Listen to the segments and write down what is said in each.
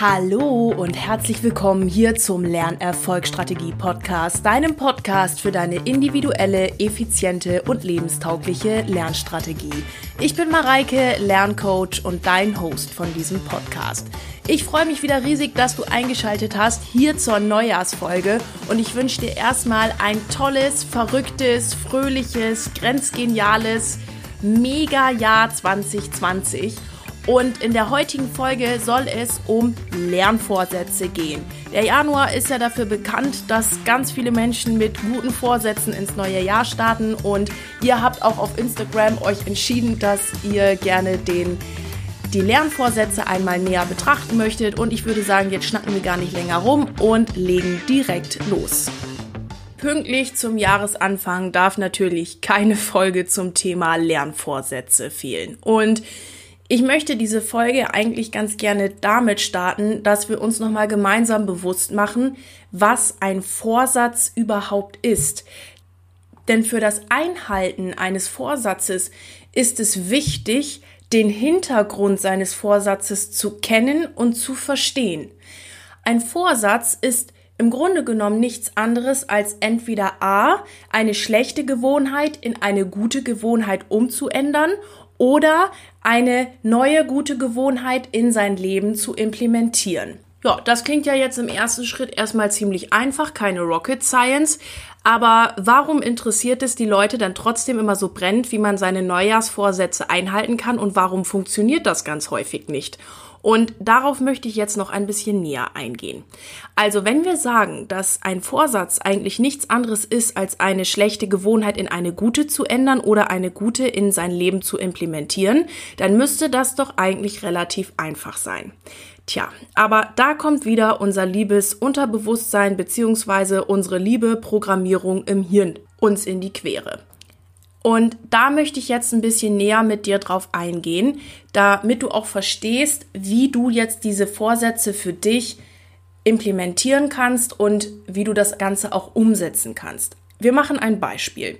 Hallo und herzlich willkommen hier zum Lernerfolgsstrategie Podcast, deinem Podcast für deine individuelle, effiziente und lebenstaugliche Lernstrategie. Ich bin Mareike, Lerncoach und dein Host von diesem Podcast. Ich freue mich wieder riesig, dass du eingeschaltet hast hier zur Neujahrsfolge und ich wünsche dir erstmal ein tolles, verrücktes, fröhliches, grenzgeniales, mega Jahr 2020. Und in der heutigen Folge soll es um Lernvorsätze gehen. Der Januar ist ja dafür bekannt, dass ganz viele Menschen mit guten Vorsätzen ins neue Jahr starten und ihr habt auch auf Instagram euch entschieden, dass ihr gerne den die Lernvorsätze einmal näher betrachten möchtet und ich würde sagen, jetzt schnacken wir gar nicht länger rum und legen direkt los. Pünktlich zum Jahresanfang darf natürlich keine Folge zum Thema Lernvorsätze fehlen. Und ich möchte diese Folge eigentlich ganz gerne damit starten, dass wir uns nochmal gemeinsam bewusst machen, was ein Vorsatz überhaupt ist. Denn für das Einhalten eines Vorsatzes ist es wichtig, den Hintergrund seines Vorsatzes zu kennen und zu verstehen. Ein Vorsatz ist im Grunde genommen nichts anderes als entweder A, eine schlechte Gewohnheit in eine gute Gewohnheit umzuändern oder eine neue gute Gewohnheit in sein Leben zu implementieren. Ja, das klingt ja jetzt im ersten Schritt erstmal ziemlich einfach, keine Rocket Science. Aber warum interessiert es die Leute dann trotzdem immer so brennend, wie man seine Neujahrsvorsätze einhalten kann und warum funktioniert das ganz häufig nicht? Und darauf möchte ich jetzt noch ein bisschen näher eingehen. Also wenn wir sagen, dass ein Vorsatz eigentlich nichts anderes ist, als eine schlechte Gewohnheit in eine gute zu ändern oder eine gute in sein Leben zu implementieren, dann müsste das doch eigentlich relativ einfach sein. Tja, aber da kommt wieder unser liebes Unterbewusstsein beziehungsweise unsere liebe Programmierung im Hirn uns in die Quere. Und da möchte ich jetzt ein bisschen näher mit dir drauf eingehen, damit du auch verstehst, wie du jetzt diese Vorsätze für dich implementieren kannst und wie du das Ganze auch umsetzen kannst. Wir machen ein Beispiel.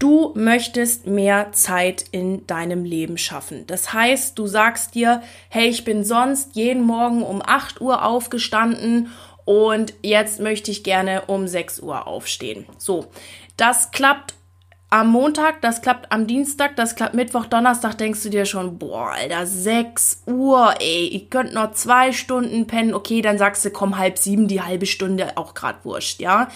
Du möchtest mehr Zeit in deinem Leben schaffen. Das heißt, du sagst dir, hey, ich bin sonst jeden Morgen um 8 Uhr aufgestanden und jetzt möchte ich gerne um 6 Uhr aufstehen. So, das klappt am Montag, das klappt am Dienstag, das klappt Mittwoch, Donnerstag, denkst du dir schon, boah, Alter, 6 Uhr, ey, ich könnte noch zwei Stunden pennen, okay, dann sagst du, komm, halb sieben, die halbe Stunde, auch grad wurscht, ja.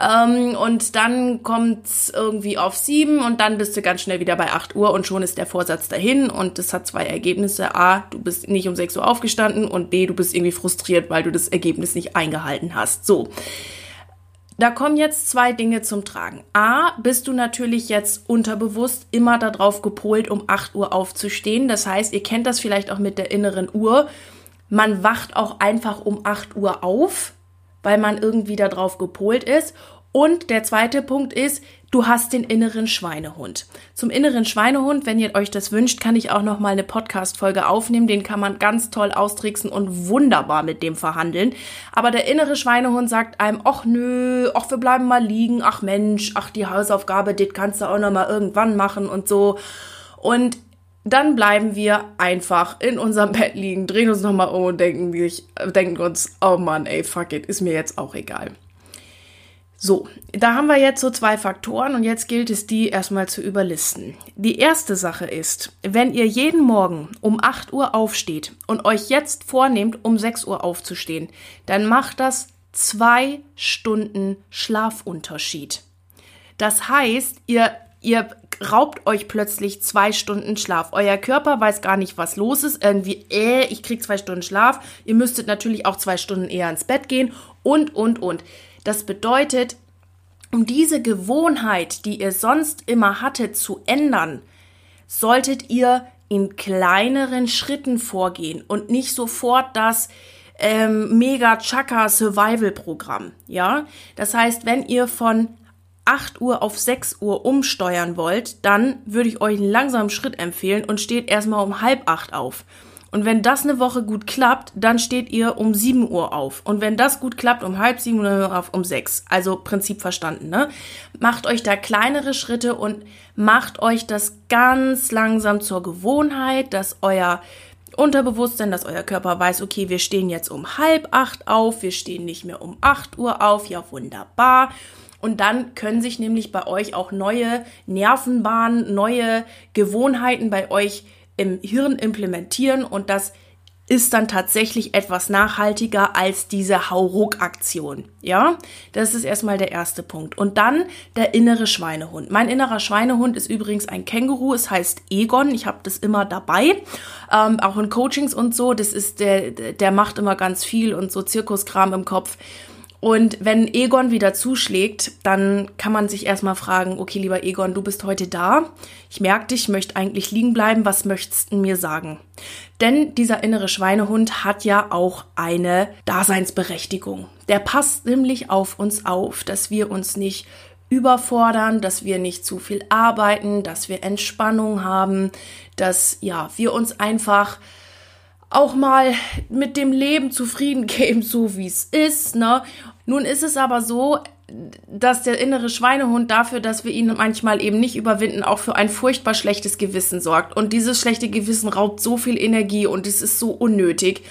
Ähm, und dann kommt's irgendwie auf sieben und dann bist du ganz schnell wieder bei 8 Uhr und schon ist der Vorsatz dahin und das hat zwei Ergebnisse. A, du bist nicht um 6 Uhr aufgestanden und B, du bist irgendwie frustriert, weil du das Ergebnis nicht eingehalten hast. So. Da kommen jetzt zwei Dinge zum Tragen. A, bist du natürlich jetzt unterbewusst immer darauf gepolt, um 8 Uhr aufzustehen. Das heißt, ihr kennt das vielleicht auch mit der inneren Uhr. Man wacht auch einfach um 8 Uhr auf, weil man irgendwie darauf gepolt ist. Und der zweite Punkt ist, du hast den inneren Schweinehund. Zum inneren Schweinehund, wenn ihr euch das wünscht, kann ich auch noch mal eine Podcast Folge aufnehmen, den kann man ganz toll austricksen und wunderbar mit dem verhandeln. Aber der innere Schweinehund sagt einem, ach nö, ach wir bleiben mal liegen, ach Mensch, ach die Hausaufgabe, das kannst du auch noch mal irgendwann machen und so. Und dann bleiben wir einfach in unserem Bett liegen, drehen uns nochmal um und denken, denken uns, oh Mann, ey, fuck it, ist mir jetzt auch egal. So, da haben wir jetzt so zwei Faktoren und jetzt gilt es, die erstmal zu überlisten. Die erste Sache ist, wenn ihr jeden Morgen um 8 Uhr aufsteht und euch jetzt vornehmt, um 6 Uhr aufzustehen, dann macht das zwei Stunden Schlafunterschied. Das heißt, ihr, ihr raubt euch plötzlich zwei Stunden Schlaf. Euer Körper weiß gar nicht, was los ist. Irgendwie, äh, ich krieg zwei Stunden Schlaf. Ihr müsstet natürlich auch zwei Stunden eher ins Bett gehen und, und, und. Das bedeutet, um diese Gewohnheit, die ihr sonst immer hattet, zu ändern, solltet ihr in kleineren Schritten vorgehen und nicht sofort das ähm, Mega Chaka Survival Programm. Ja, das heißt, wenn ihr von 8 Uhr auf 6 Uhr umsteuern wollt, dann würde ich euch einen langsamen Schritt empfehlen und steht erstmal um halb acht auf. Und wenn das eine Woche gut klappt, dann steht ihr um 7 Uhr auf. Und wenn das gut klappt, um halb sieben Uhr auf um sechs. Also Prinzip verstanden, ne? Macht euch da kleinere Schritte und macht euch das ganz langsam zur Gewohnheit, dass euer Unterbewusstsein, dass euer Körper weiß, okay, wir stehen jetzt um halb acht auf, wir stehen nicht mehr um acht Uhr auf, ja wunderbar. Und dann können sich nämlich bei euch auch neue Nervenbahnen, neue Gewohnheiten bei euch im Hirn implementieren und das ist dann tatsächlich etwas nachhaltiger als diese Hauruck-Aktion. Ja, das ist erstmal der erste Punkt. Und dann der innere Schweinehund. Mein innerer Schweinehund ist übrigens ein Känguru. Es heißt Egon. Ich habe das immer dabei, ähm, auch in Coachings und so. Das ist der, der macht immer ganz viel und so Zirkuskram im Kopf. Und wenn Egon wieder zuschlägt, dann kann man sich erstmal fragen, okay, lieber Egon, du bist heute da. Ich merke dich, möchte eigentlich liegen bleiben. Was möchtest du mir sagen? Denn dieser innere Schweinehund hat ja auch eine Daseinsberechtigung. Der passt nämlich auf uns auf, dass wir uns nicht überfordern, dass wir nicht zu viel arbeiten, dass wir Entspannung haben, dass ja, wir uns einfach auch mal mit dem Leben zufrieden geben, so wie es ist, ne? Nun ist es aber so, dass der innere Schweinehund dafür, dass wir ihn manchmal eben nicht überwinden, auch für ein furchtbar schlechtes Gewissen sorgt. Und dieses schlechte Gewissen raubt so viel Energie und es ist so unnötig.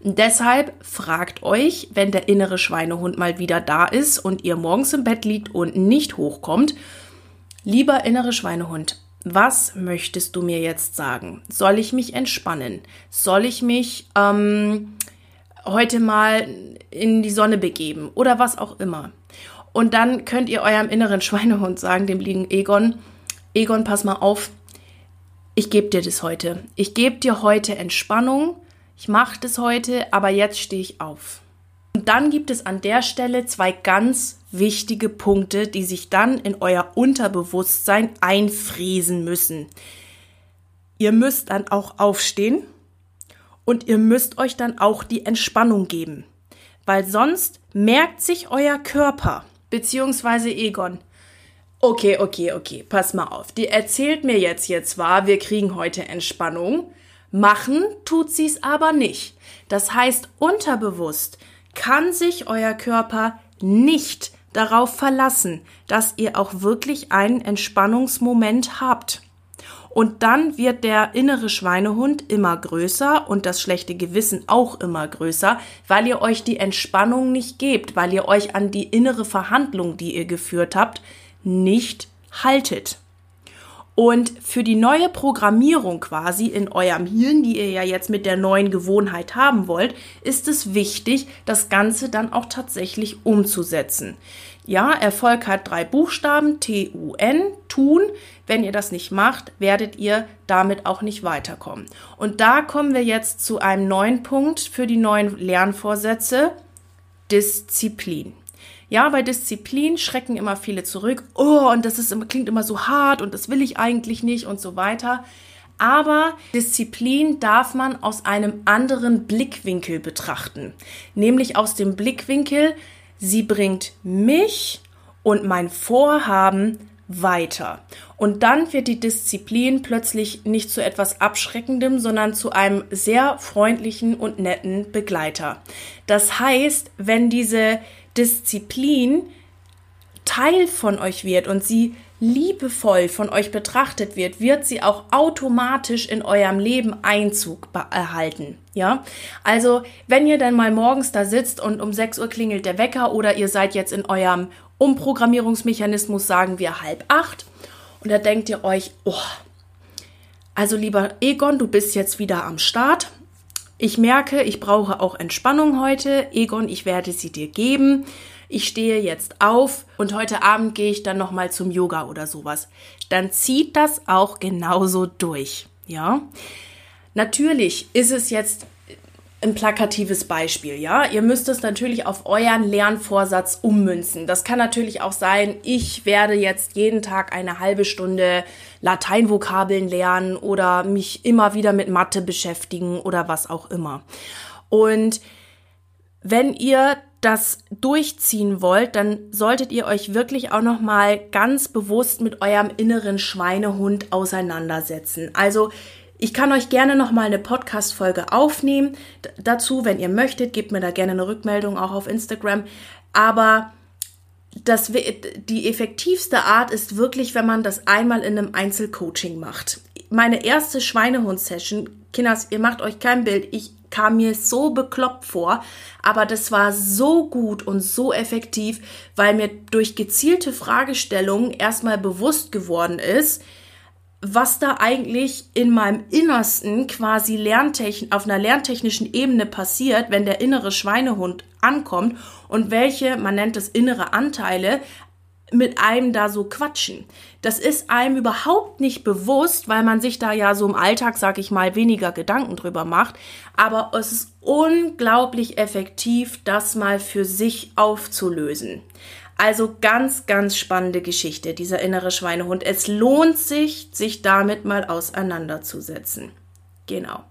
deshalb fragt euch, wenn der innere Schweinehund mal wieder da ist und ihr morgens im Bett liegt und nicht hochkommt, lieber innere Schweinehund, was möchtest du mir jetzt sagen? Soll ich mich entspannen? Soll ich mich ähm, heute mal in die Sonne begeben oder was auch immer. Und dann könnt ihr eurem inneren Schweinehund sagen, dem lieben Egon, Egon, pass mal auf, ich gebe dir das heute. Ich gebe dir heute Entspannung. Ich mache das heute, aber jetzt stehe ich auf. Und dann gibt es an der Stelle zwei ganz wichtige Punkte, die sich dann in euer Unterbewusstsein einfriesen müssen. Ihr müsst dann auch aufstehen und ihr müsst euch dann auch die Entspannung geben, weil sonst merkt sich euer Körper beziehungsweise Egon. Okay, okay, okay, pass mal auf. Die erzählt mir jetzt hier zwar, wir kriegen heute Entspannung, machen tut sie's aber nicht. Das heißt, unterbewusst kann sich euer Körper nicht darauf verlassen, dass ihr auch wirklich einen Entspannungsmoment habt. Und dann wird der innere Schweinehund immer größer und das schlechte Gewissen auch immer größer, weil ihr euch die Entspannung nicht gebt, weil ihr euch an die innere Verhandlung, die ihr geführt habt, nicht haltet. Und für die neue Programmierung quasi in eurem Hirn, die ihr ja jetzt mit der neuen Gewohnheit haben wollt, ist es wichtig, das Ganze dann auch tatsächlich umzusetzen. Ja, Erfolg hat drei Buchstaben, T-U-N, tun. Wenn ihr das nicht macht, werdet ihr damit auch nicht weiterkommen. Und da kommen wir jetzt zu einem neuen Punkt für die neuen Lernvorsätze, Disziplin. Ja, bei Disziplin schrecken immer viele zurück. Oh, und das ist, klingt immer so hart und das will ich eigentlich nicht und so weiter. Aber Disziplin darf man aus einem anderen Blickwinkel betrachten. Nämlich aus dem Blickwinkel, sie bringt mich und mein Vorhaben weiter. Und dann wird die Disziplin plötzlich nicht zu etwas Abschreckendem, sondern zu einem sehr freundlichen und netten Begleiter. Das heißt, wenn diese Disziplin Teil von euch wird und sie liebevoll von euch betrachtet wird, wird sie auch automatisch in eurem Leben Einzug erhalten. Ja, also wenn ihr dann mal morgens da sitzt und um 6 Uhr klingelt der Wecker oder ihr seid jetzt in eurem Umprogrammierungsmechanismus, sagen wir halb acht, und da denkt ihr euch, oh, also lieber Egon, du bist jetzt wieder am Start. Ich merke, ich brauche auch Entspannung heute. Egon, ich werde sie dir geben ich stehe jetzt auf und heute Abend gehe ich dann nochmal zum Yoga oder sowas. Dann zieht das auch genauso durch, ja. Natürlich ist es jetzt ein plakatives Beispiel, ja. Ihr müsst es natürlich auf euren Lernvorsatz ummünzen. Das kann natürlich auch sein, ich werde jetzt jeden Tag eine halbe Stunde Lateinvokabeln lernen oder mich immer wieder mit Mathe beschäftigen oder was auch immer. Und wenn ihr das durchziehen wollt, dann solltet ihr euch wirklich auch noch mal ganz bewusst mit eurem inneren Schweinehund auseinandersetzen. Also ich kann euch gerne noch mal eine Podcast Folge aufnehmen dazu, wenn ihr möchtet, gebt mir da gerne eine Rückmeldung auch auf Instagram, aber das, die effektivste Art ist wirklich, wenn man das einmal in einem Einzelcoaching macht. Meine erste Schweinehund-Session Kinders, ihr macht euch kein Bild. Ich kam mir so bekloppt vor, aber das war so gut und so effektiv, weil mir durch gezielte Fragestellungen erstmal bewusst geworden ist, was da eigentlich in meinem Innersten quasi lerntechn auf einer lerntechnischen Ebene passiert, wenn der innere Schweinehund ankommt und welche, man nennt es innere Anteile, mit einem da so quatschen. Das ist einem überhaupt nicht bewusst, weil man sich da ja so im Alltag, sag ich mal, weniger Gedanken drüber macht. Aber es ist unglaublich effektiv, das mal für sich aufzulösen. Also ganz, ganz spannende Geschichte, dieser innere Schweinehund. Es lohnt sich, sich damit mal auseinanderzusetzen. Genau.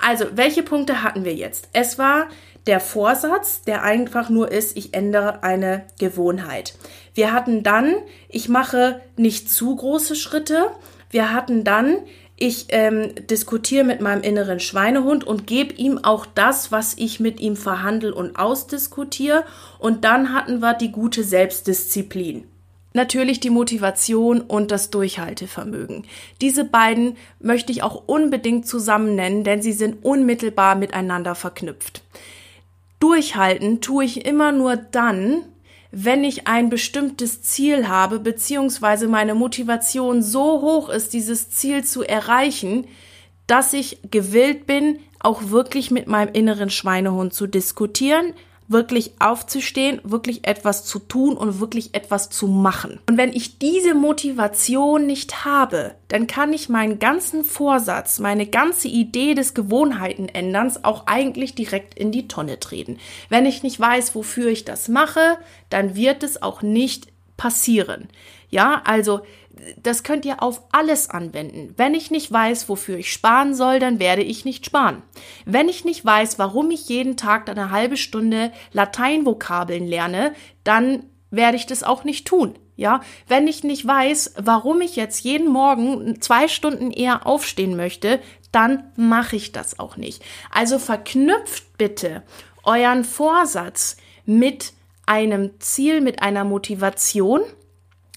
Also, welche Punkte hatten wir jetzt? Es war der Vorsatz, der einfach nur ist, ich ändere eine Gewohnheit. Wir hatten dann, ich mache nicht zu große Schritte. Wir hatten dann, ich ähm, diskutiere mit meinem inneren Schweinehund und gebe ihm auch das, was ich mit ihm verhandle und ausdiskutiere. Und dann hatten wir die gute Selbstdisziplin. Natürlich die Motivation und das Durchhaltevermögen. Diese beiden möchte ich auch unbedingt zusammen nennen, denn sie sind unmittelbar miteinander verknüpft. Durchhalten tue ich immer nur dann, wenn ich ein bestimmtes Ziel habe, beziehungsweise meine Motivation so hoch ist, dieses Ziel zu erreichen, dass ich gewillt bin, auch wirklich mit meinem inneren Schweinehund zu diskutieren, wirklich aufzustehen, wirklich etwas zu tun und wirklich etwas zu machen. Und wenn ich diese Motivation nicht habe, dann kann ich meinen ganzen Vorsatz, meine ganze Idee des Gewohnheitenänderns auch eigentlich direkt in die Tonne treten. Wenn ich nicht weiß, wofür ich das mache, dann wird es auch nicht passieren. Ja, also das könnt ihr auf alles anwenden. Wenn ich nicht weiß, wofür ich sparen soll, dann werde ich nicht sparen. Wenn ich nicht weiß, warum ich jeden Tag eine halbe Stunde Lateinvokabeln lerne, dann werde ich das auch nicht tun. Ja, wenn ich nicht weiß, warum ich jetzt jeden Morgen zwei Stunden eher aufstehen möchte, dann mache ich das auch nicht. Also verknüpft bitte euren Vorsatz mit einem Ziel, mit einer Motivation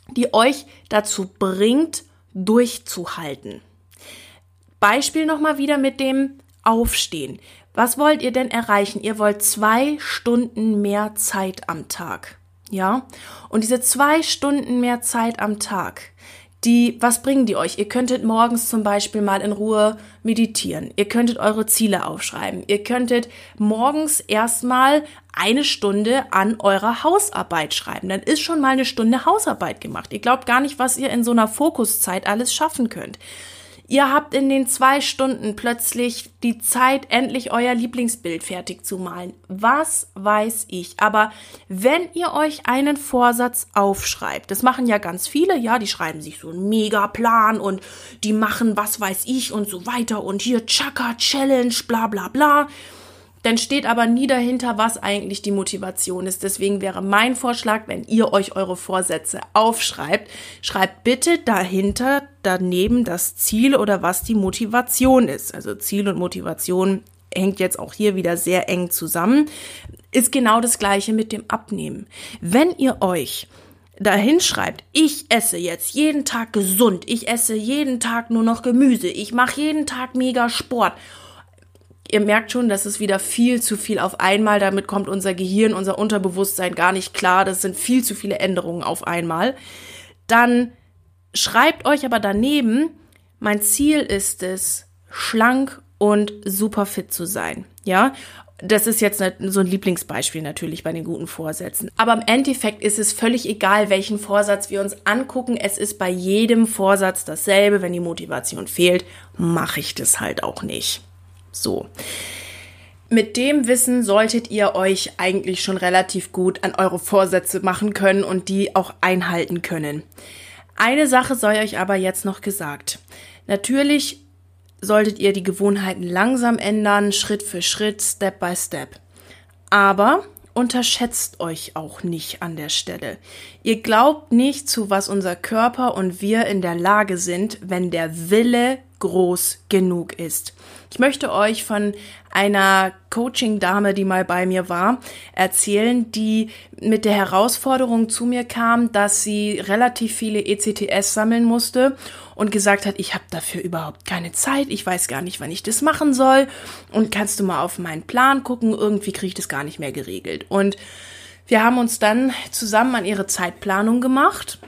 die euch dazu bringt, durchzuhalten. Beispiel nochmal wieder mit dem Aufstehen. Was wollt ihr denn erreichen? Ihr wollt zwei Stunden mehr Zeit am Tag. Ja? Und diese zwei Stunden mehr Zeit am Tag, die, was bringen die euch? Ihr könntet morgens zum Beispiel mal in Ruhe meditieren. Ihr könntet eure Ziele aufschreiben. Ihr könntet morgens erstmal eine Stunde an eurer Hausarbeit schreiben. Dann ist schon mal eine Stunde Hausarbeit gemacht. Ihr glaubt gar nicht, was ihr in so einer Fokuszeit alles schaffen könnt. Ihr habt in den zwei Stunden plötzlich die Zeit, endlich euer Lieblingsbild fertig zu malen. Was weiß ich. Aber wenn ihr euch einen Vorsatz aufschreibt, das machen ja ganz viele, ja, die schreiben sich so einen Megaplan und die machen was weiß ich und so weiter und hier Chaka Challenge, bla bla bla dann steht aber nie dahinter, was eigentlich die Motivation ist. Deswegen wäre mein Vorschlag, wenn ihr euch eure Vorsätze aufschreibt, schreibt bitte dahinter daneben das Ziel oder was die Motivation ist. Also Ziel und Motivation hängt jetzt auch hier wieder sehr eng zusammen. Ist genau das gleiche mit dem Abnehmen. Wenn ihr euch dahin schreibt, ich esse jetzt jeden Tag gesund, ich esse jeden Tag nur noch Gemüse, ich mache jeden Tag mega Sport ihr merkt schon, das ist wieder viel zu viel auf einmal. Damit kommt unser Gehirn, unser Unterbewusstsein gar nicht klar. Das sind viel zu viele Änderungen auf einmal. Dann schreibt euch aber daneben, mein Ziel ist es, schlank und super fit zu sein. Ja, das ist jetzt so ein Lieblingsbeispiel natürlich bei den guten Vorsätzen. Aber im Endeffekt ist es völlig egal, welchen Vorsatz wir uns angucken. Es ist bei jedem Vorsatz dasselbe. Wenn die Motivation fehlt, mache ich das halt auch nicht. So. Mit dem Wissen solltet ihr euch eigentlich schon relativ gut an eure Vorsätze machen können und die auch einhalten können. Eine Sache soll euch aber jetzt noch gesagt. Natürlich solltet ihr die Gewohnheiten langsam ändern, Schritt für Schritt, Step by Step. Aber unterschätzt euch auch nicht an der Stelle. Ihr glaubt nicht, zu was unser Körper und wir in der Lage sind, wenn der Wille groß genug ist. Ich möchte euch von einer Coaching-Dame, die mal bei mir war, erzählen, die mit der Herausforderung zu mir kam, dass sie relativ viele ECTS sammeln musste und gesagt hat, ich habe dafür überhaupt keine Zeit, ich weiß gar nicht, wann ich das machen soll und kannst du mal auf meinen Plan gucken, irgendwie kriege ich das gar nicht mehr geregelt. Und wir haben uns dann zusammen an ihre Zeitplanung gemacht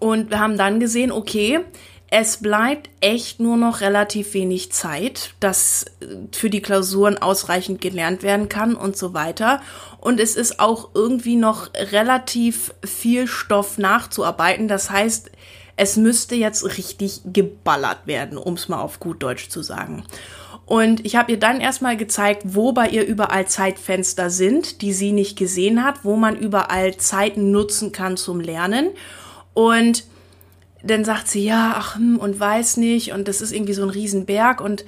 und wir haben dann gesehen, okay, es bleibt echt nur noch relativ wenig Zeit, dass äh, für die Klausuren ausreichend gelernt werden kann und so weiter. Und es ist auch irgendwie noch relativ viel Stoff nachzuarbeiten. Das heißt, es müsste jetzt richtig geballert werden, um es mal auf gut Deutsch zu sagen. Und ich habe ihr dann erstmal gezeigt, wo bei ihr überall Zeitfenster sind, die sie nicht gesehen hat, wo man überall Zeiten nutzen kann zum Lernen. Und dann sagt sie, ja, ach, hm, und weiß nicht, und das ist irgendwie so ein Riesenberg. Und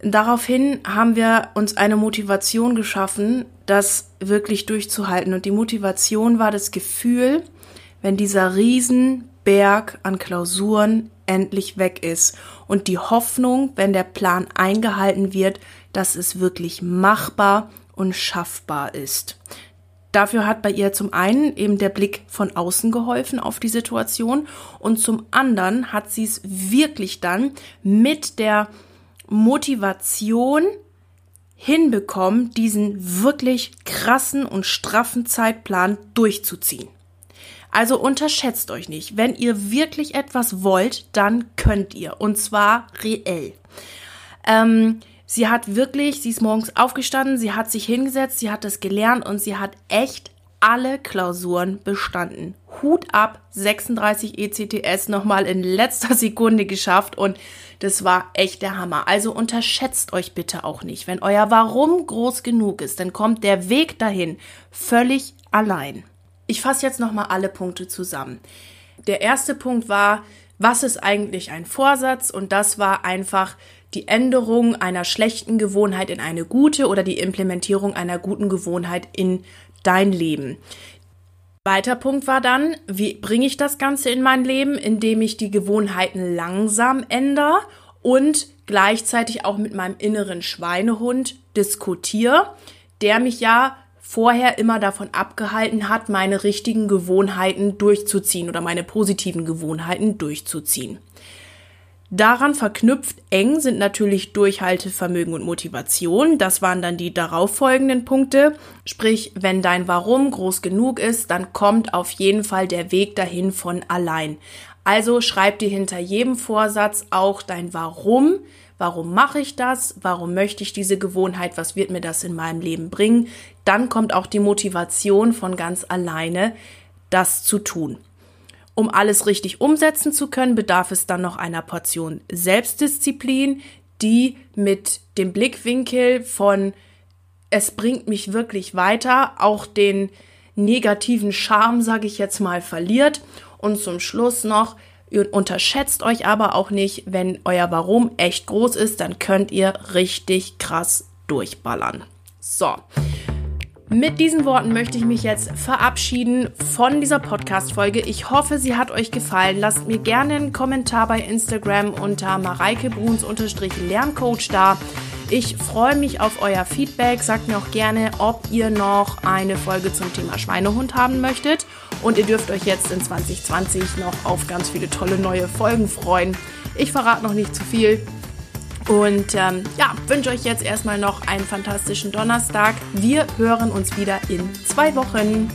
daraufhin haben wir uns eine Motivation geschaffen, das wirklich durchzuhalten. Und die Motivation war das Gefühl, wenn dieser Riesenberg an Klausuren endlich weg ist und die Hoffnung, wenn der Plan eingehalten wird, dass es wirklich machbar und schaffbar ist. Dafür hat bei ihr zum einen eben der Blick von außen geholfen auf die Situation und zum anderen hat sie es wirklich dann mit der Motivation hinbekommen, diesen wirklich krassen und straffen Zeitplan durchzuziehen. Also unterschätzt euch nicht. Wenn ihr wirklich etwas wollt, dann könnt ihr. Und zwar reell. Ähm, Sie hat wirklich, sie ist morgens aufgestanden, sie hat sich hingesetzt, sie hat das gelernt und sie hat echt alle Klausuren bestanden. Hut ab, 36 ECTS nochmal in letzter Sekunde geschafft und das war echt der Hammer. Also unterschätzt euch bitte auch nicht. Wenn euer Warum groß genug ist, dann kommt der Weg dahin völlig allein. Ich fasse jetzt nochmal alle Punkte zusammen. Der erste Punkt war, was ist eigentlich ein Vorsatz? Und das war einfach die Änderung einer schlechten Gewohnheit in eine gute oder die Implementierung einer guten Gewohnheit in dein Leben. Weiter Punkt war dann, wie bringe ich das Ganze in mein Leben, indem ich die Gewohnheiten langsam ändere und gleichzeitig auch mit meinem inneren Schweinehund diskutiere, der mich ja vorher immer davon abgehalten hat, meine richtigen Gewohnheiten durchzuziehen oder meine positiven Gewohnheiten durchzuziehen. Daran verknüpft eng sind natürlich Durchhaltevermögen und Motivation. Das waren dann die darauffolgenden Punkte. Sprich, wenn dein Warum groß genug ist, dann kommt auf jeden Fall der Weg dahin von allein. Also schreib dir hinter jedem Vorsatz auch dein Warum. Warum mache ich das? Warum möchte ich diese Gewohnheit? Was wird mir das in meinem Leben bringen? Dann kommt auch die Motivation von ganz alleine, das zu tun. Um alles richtig umsetzen zu können, bedarf es dann noch einer Portion Selbstdisziplin, die mit dem Blickwinkel von es bringt mich wirklich weiter, auch den negativen Charme, sage ich jetzt mal, verliert. Und zum Schluss noch, ihr unterschätzt euch aber auch nicht, wenn euer Warum echt groß ist, dann könnt ihr richtig krass durchballern. So. Mit diesen Worten möchte ich mich jetzt verabschieden von dieser Podcast-Folge. Ich hoffe, sie hat euch gefallen. Lasst mir gerne einen Kommentar bei Instagram unter Mareike Bruns-Lerncoach da. Ich freue mich auf euer Feedback. Sagt mir auch gerne, ob ihr noch eine Folge zum Thema Schweinehund haben möchtet. Und ihr dürft euch jetzt in 2020 noch auf ganz viele tolle neue Folgen freuen. Ich verrate noch nicht zu viel. Und ähm, ja, wünsche euch jetzt erstmal noch einen fantastischen Donnerstag. Wir hören uns wieder in zwei Wochen.